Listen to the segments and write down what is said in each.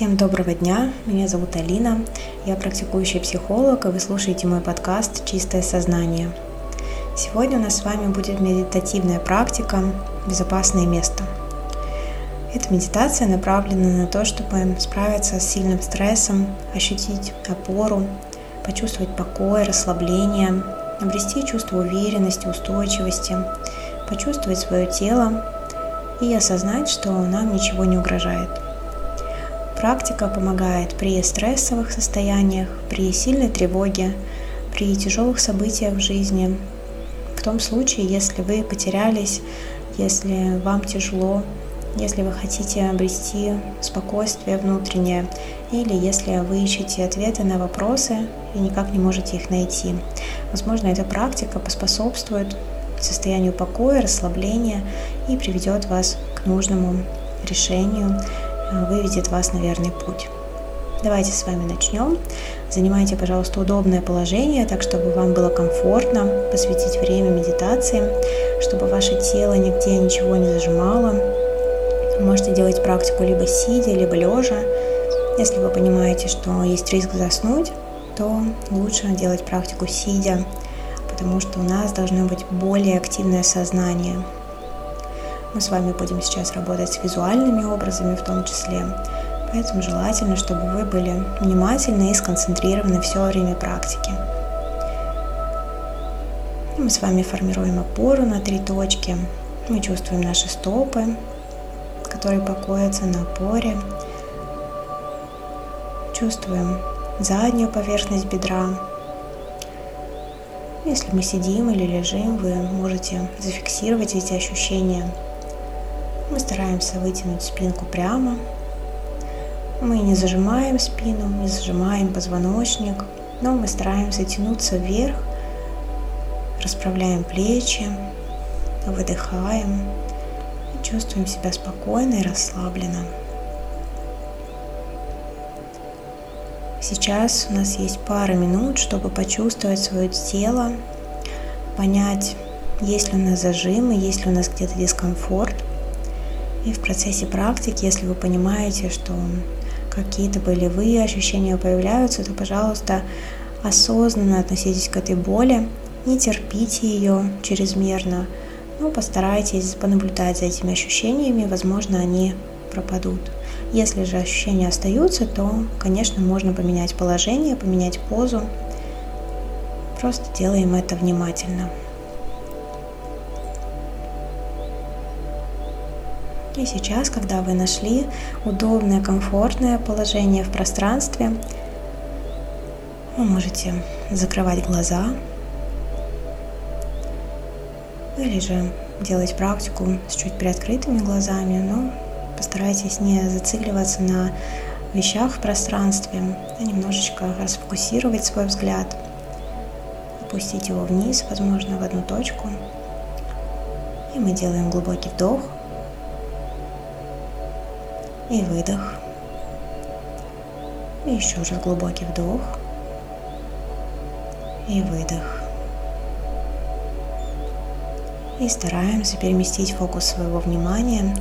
Всем доброго дня, меня зовут Алина, я практикующий психолог, и вы слушаете мой подкаст «Чистое сознание». Сегодня у нас с вами будет медитативная практика «Безопасное место». Эта медитация направлена на то, чтобы справиться с сильным стрессом, ощутить опору, почувствовать покой, расслабление, обрести чувство уверенности, устойчивости, почувствовать свое тело и осознать, что нам ничего не угрожает – Практика помогает при стрессовых состояниях, при сильной тревоге, при тяжелых событиях в жизни, в том случае, если вы потерялись, если вам тяжело, если вы хотите обрести спокойствие внутреннее, или если вы ищете ответы на вопросы и никак не можете их найти. Возможно, эта практика поспособствует состоянию покоя, расслабления и приведет вас к нужному решению выведет вас на верный путь. Давайте с вами начнем. Занимайте, пожалуйста, удобное положение, так чтобы вам было комфортно посвятить время медитации, чтобы ваше тело нигде ничего не зажимало. Можете делать практику либо сидя, либо лежа. Если вы понимаете, что есть риск заснуть, то лучше делать практику сидя, потому что у нас должно быть более активное сознание, мы с вами будем сейчас работать с визуальными образами в том числе. Поэтому желательно, чтобы вы были внимательны и сконцентрированы все время практики. мы с вами формируем опору на три точки. Мы чувствуем наши стопы, которые покоятся на опоре. Чувствуем заднюю поверхность бедра. Если мы сидим или лежим, вы можете зафиксировать эти ощущения мы стараемся вытянуть спинку прямо. Мы не зажимаем спину, не зажимаем позвоночник, но мы стараемся тянуться вверх, расправляем плечи, выдыхаем и чувствуем себя спокойно и расслабленно. Сейчас у нас есть пара минут, чтобы почувствовать свое тело, понять, есть ли у нас зажимы, есть ли у нас где-то дискомфорт – и в процессе практики, если вы понимаете, что какие-то болевые ощущения появляются, то, пожалуйста, осознанно относитесь к этой боли, не терпите ее чрезмерно, но постарайтесь понаблюдать за этими ощущениями, возможно, они пропадут. Если же ощущения остаются, то, конечно, можно поменять положение, поменять позу. Просто делаем это внимательно. И сейчас, когда вы нашли удобное, комфортное положение в пространстве, вы можете закрывать глаза или же делать практику с чуть приоткрытыми глазами, но постарайтесь не зацикливаться на вещах в пространстве, а немножечко расфокусировать свой взгляд, опустить его вниз, возможно, в одну точку. И мы делаем глубокий вдох – и выдох. И еще раз глубокий вдох и выдох. И стараемся переместить фокус своего внимания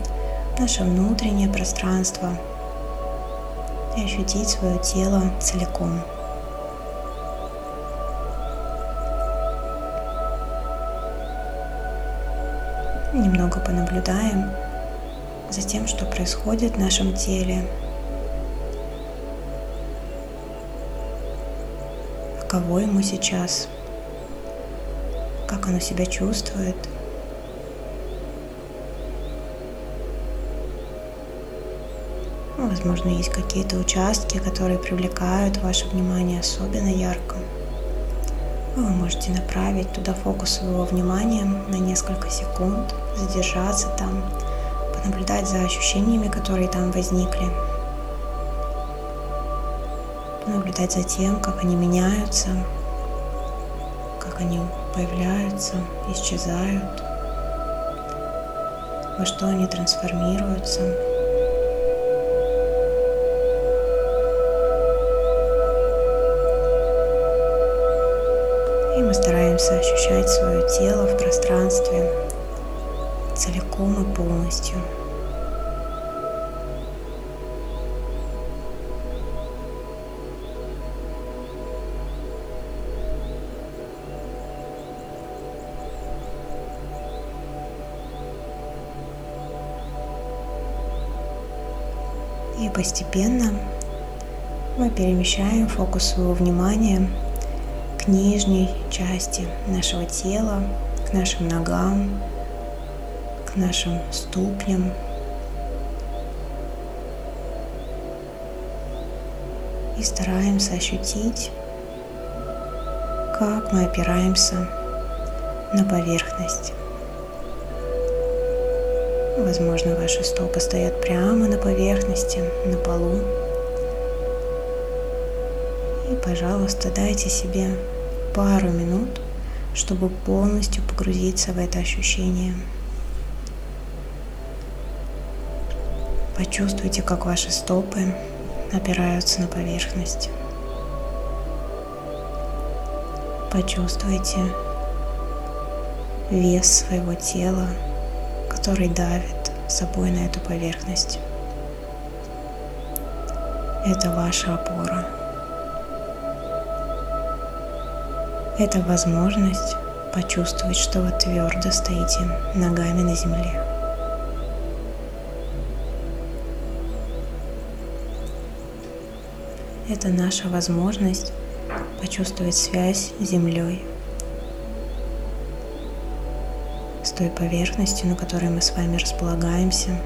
в наше внутреннее пространство и ощутить свое тело целиком. Немного понаблюдаем за тем, что происходит в нашем теле. Каково ему сейчас? Как оно себя чувствует? Возможно, есть какие-то участки, которые привлекают ваше внимание особенно ярко. Вы можете направить туда фокус своего внимания на несколько секунд, задержаться там, понаблюдать за ощущениями, которые там возникли. Понаблюдать за тем, как они меняются, как они появляются, исчезают, во что они трансформируются. И мы стараемся ощущать свое тело в пространстве, целиком и полностью. И постепенно мы перемещаем фокус своего внимания к нижней части нашего тела, к нашим ногам, к нашим ступням. И стараемся ощутить, как мы опираемся на поверхность. Возможно, ваши стопы стоят прямо на поверхности, на полу. И, пожалуйста, дайте себе пару минут, чтобы полностью погрузиться в это ощущение. Почувствуйте, как ваши стопы опираются на поверхность. Почувствуйте вес своего тела, который давит собой на эту поверхность. Это ваша опора. Это возможность почувствовать, что вы твердо стоите ногами на земле. Это наша возможность почувствовать связь с землей, с той поверхностью, на которой мы с вами располагаемся.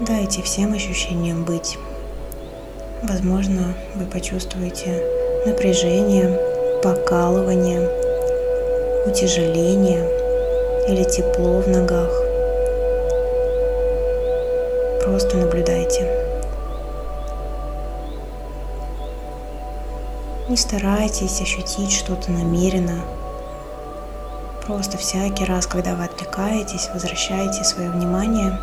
Дайте всем ощущениям быть. Возможно, вы почувствуете напряжение, покалывание, утяжеление или тепло в ногах. Просто наблюдайте. Не старайтесь ощутить что-то намеренно. Просто всякий раз, когда вы отвлекаетесь, возвращайте свое внимание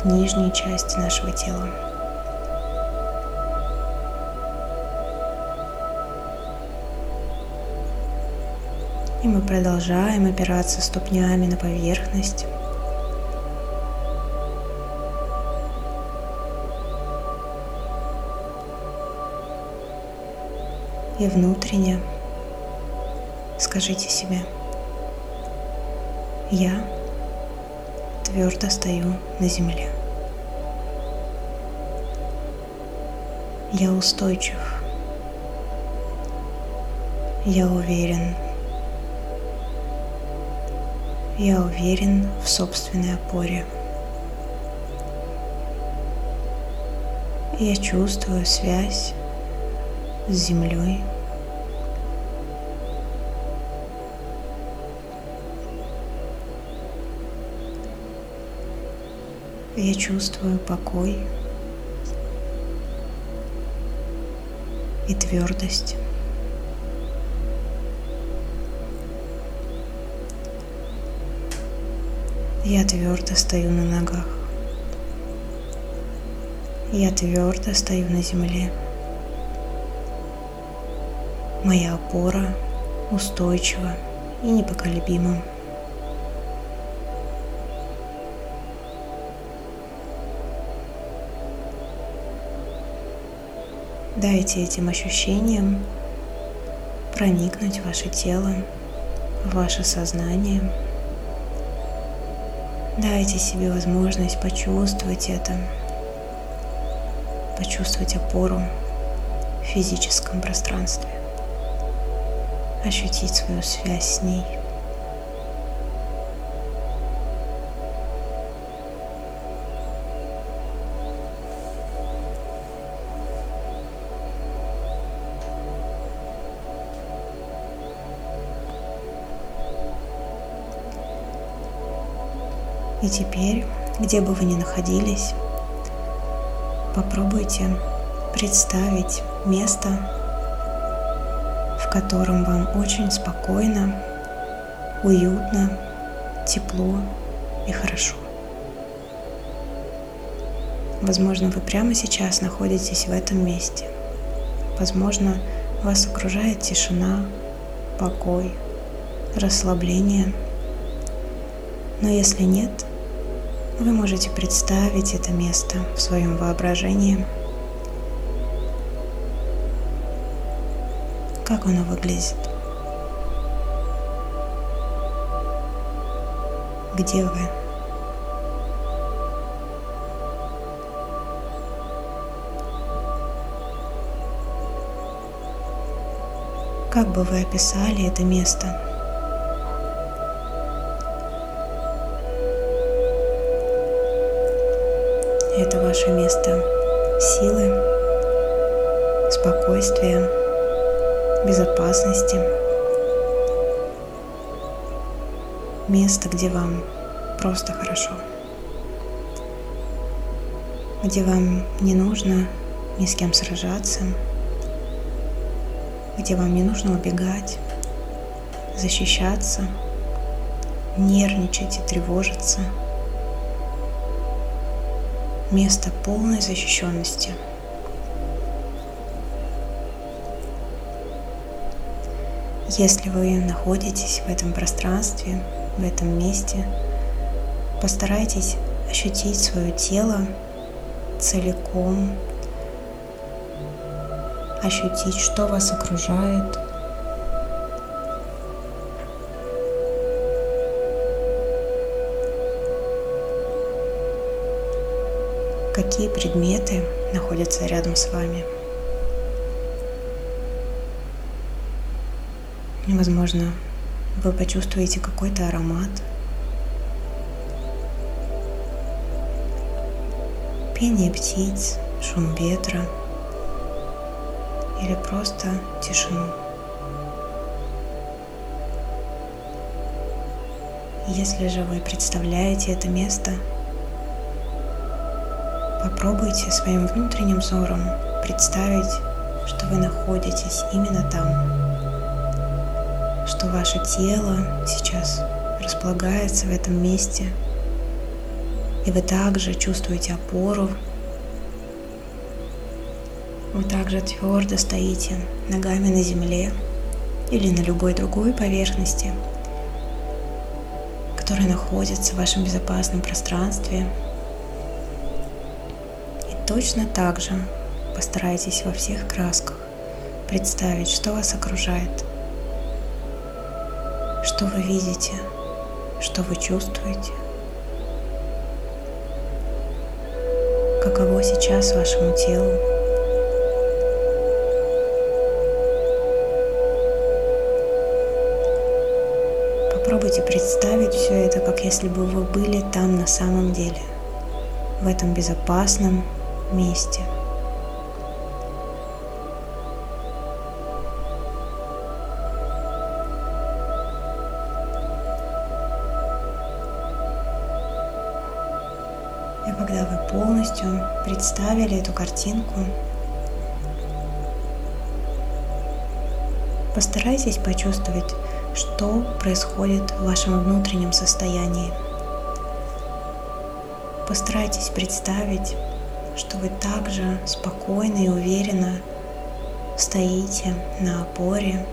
к нижней части нашего тела. И мы продолжаем опираться ступнями на поверхность. И внутренне скажите себе, я твердо стою на земле. Я устойчив. Я уверен я уверен в собственной опоре. Я чувствую связь с землей. Я чувствую покой и твердость. Я твердо стою на ногах. Я твердо стою на земле. Моя опора устойчива и непоколебима. Дайте этим ощущениям проникнуть в ваше тело, в ваше сознание – Дайте себе возможность почувствовать это, почувствовать опору в физическом пространстве, ощутить свою связь с ней. Теперь, где бы вы ни находились, попробуйте представить место, в котором вам очень спокойно, уютно, тепло и хорошо. Возможно, вы прямо сейчас находитесь в этом месте. Возможно, вас окружает тишина, покой, расслабление. Но если нет, вы можете представить это место в своем воображении Как оно выглядит? Где вы? Как бы вы описали это место? Ваше место силы, спокойствия, безопасности. Место, где вам просто хорошо. Где вам не нужно ни с кем сражаться, где вам не нужно убегать, защищаться, нервничать и тревожиться. Место полной защищенности. Если вы находитесь в этом пространстве, в этом месте, постарайтесь ощутить свое тело целиком, ощутить, что вас окружает. Какие предметы находятся рядом с вами? Возможно, вы почувствуете какой-то аромат. Пение птиц, шум ветра – или просто тишину. Если же вы представляете это место, попробуйте своим внутренним взором представить, что вы находитесь именно там, что ваше тело сейчас располагается в этом месте, и вы также чувствуете опору. Вы также твердо стоите ногами на земле или на любой другой поверхности, которая находится в вашем безопасном пространстве. Точно так же постарайтесь во всех красках представить, что вас окружает, что вы видите, что вы чувствуете, каково сейчас вашему телу. Попробуйте представить все это, как если бы вы были там на самом деле, в этом безопасном месте. И когда вы полностью представили эту картинку, постарайтесь почувствовать что происходит в вашем внутреннем состоянии. Постарайтесь представить, что вы также спокойно и уверенно стоите на опоре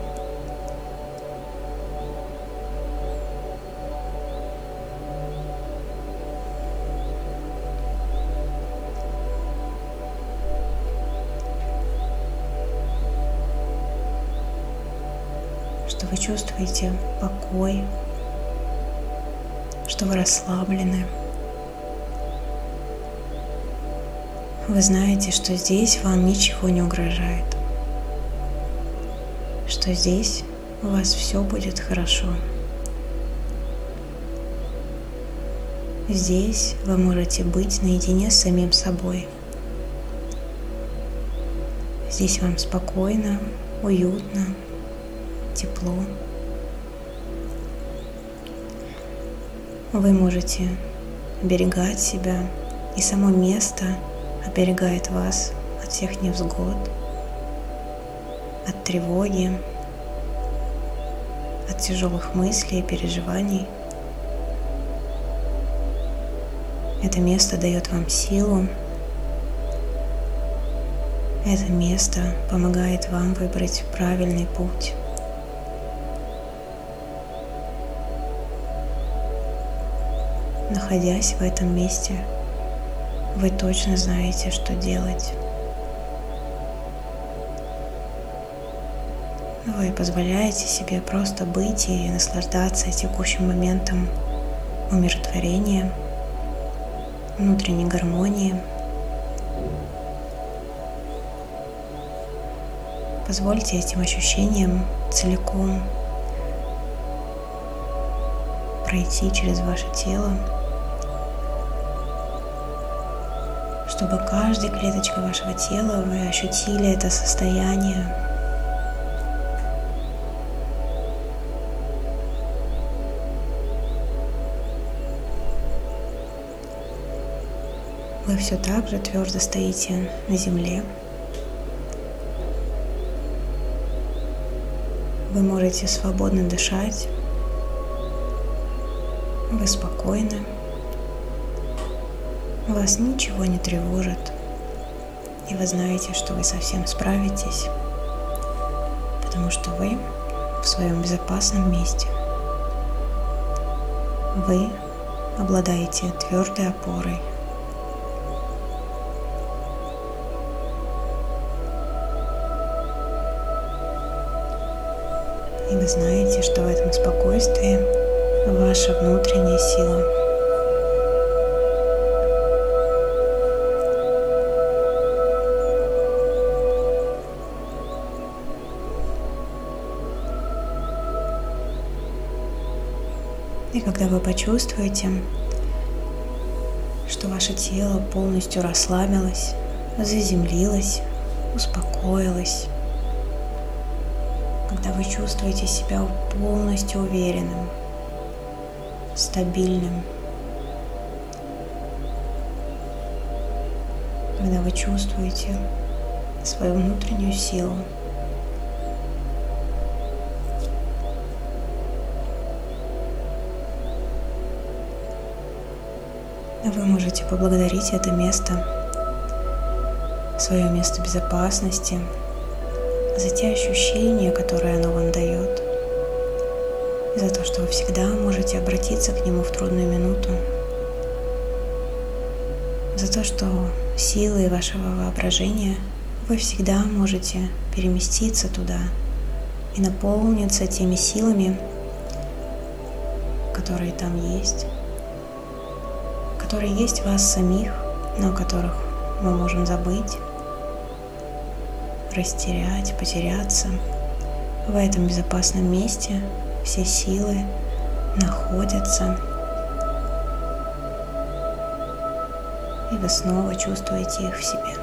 что вы чувствуете покой, что вы расслаблены. Вы знаете, что здесь вам ничего не угрожает, что здесь у вас все будет хорошо. Здесь вы можете быть наедине с самим собой. Здесь вам спокойно, уютно, тепло. Вы можете оберегать себя, и само место оберегает вас от всех невзгод, от тревоги, от тяжелых мыслей и переживаний. Это место дает вам силу. Это место помогает вам выбрать правильный путь. находясь в этом месте, вы точно знаете, что делать. Вы позволяете себе просто быть и наслаждаться текущим моментом умиротворения, внутренней гармонии. Позвольте этим ощущениям целиком пройти через ваше тело, чтобы каждой клеточкой вашего тела вы ощутили это состояние Вы все так же твердо стоите на земле. Вы можете свободно дышать. Вы спокойны. Вас ничего не тревожит. И вы знаете, что вы совсем справитесь, потому что вы в своем безопасном месте. Вы обладаете твердой опорой. И вы знаете, что в этом спокойствии ваша внутренняя сила. Когда вы почувствуете, что ваше тело полностью расслабилось, заземлилось, успокоилось, когда вы чувствуете себя полностью уверенным, стабильным, когда вы чувствуете свою внутреннюю силу. Вы можете поблагодарить это место, свое место безопасности, за те ощущения, которые оно вам дает, и за то, что вы всегда можете обратиться к нему в трудную минуту, за то, что силой вашего воображения вы всегда можете переместиться туда и наполниться теми силами, которые там есть, которые есть в вас самих, но о которых мы можем забыть растерять, потеряться. В этом безопасном месте все силы находятся. И вы снова чувствуете их в себе.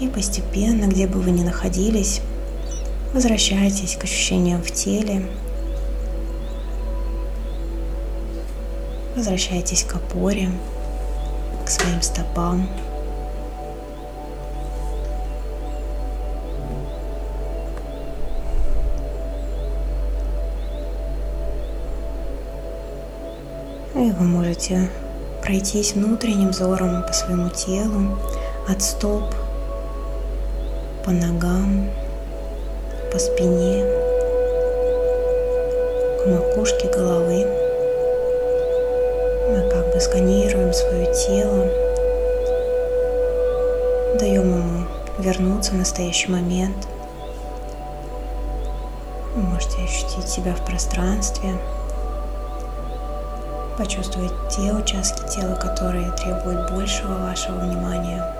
И постепенно, где бы вы ни находились, возвращайтесь к ощущениям в теле, возвращайтесь к опоре, к своим стопам. И вы можете пройтись внутренним взором по своему телу, от стоп, по ногам, по спине, к макушке головы. Бы сканируем свое тело, даем ему вернуться в настоящий момент. Вы можете ощутить себя в пространстве, почувствовать те участки тела, которые требуют большего вашего внимания.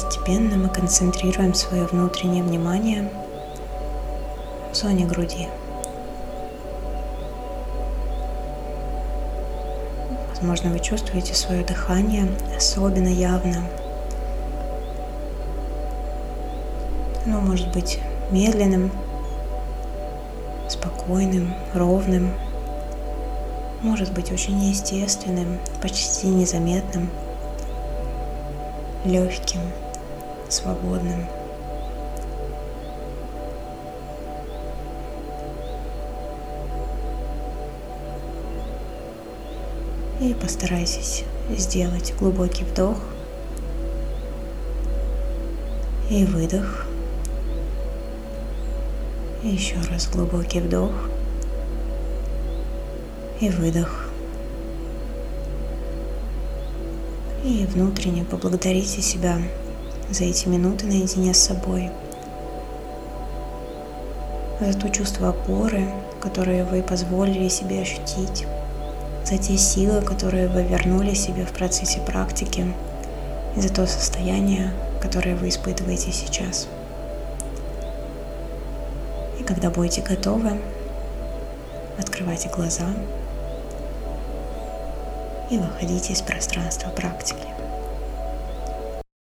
Постепенно мы концентрируем свое внутреннее внимание в зоне груди. Возможно, вы чувствуете свое дыхание особенно явно. Оно может быть медленным, спокойным, ровным, может быть очень естественным, почти незаметным – легким, свободным. И постарайтесь сделать глубокий вдох И выдох. И еще раз глубокий вдох. И выдох. И внутренне поблагодарите себя за эти минуты наедине с собой, за то чувство опоры, которое вы позволили себе ощутить, за те силы, которые вы вернули себе в процессе практики, и за то состояние, которое вы испытываете сейчас. И когда будете готовы, открывайте глаза и выходите из пространства практики.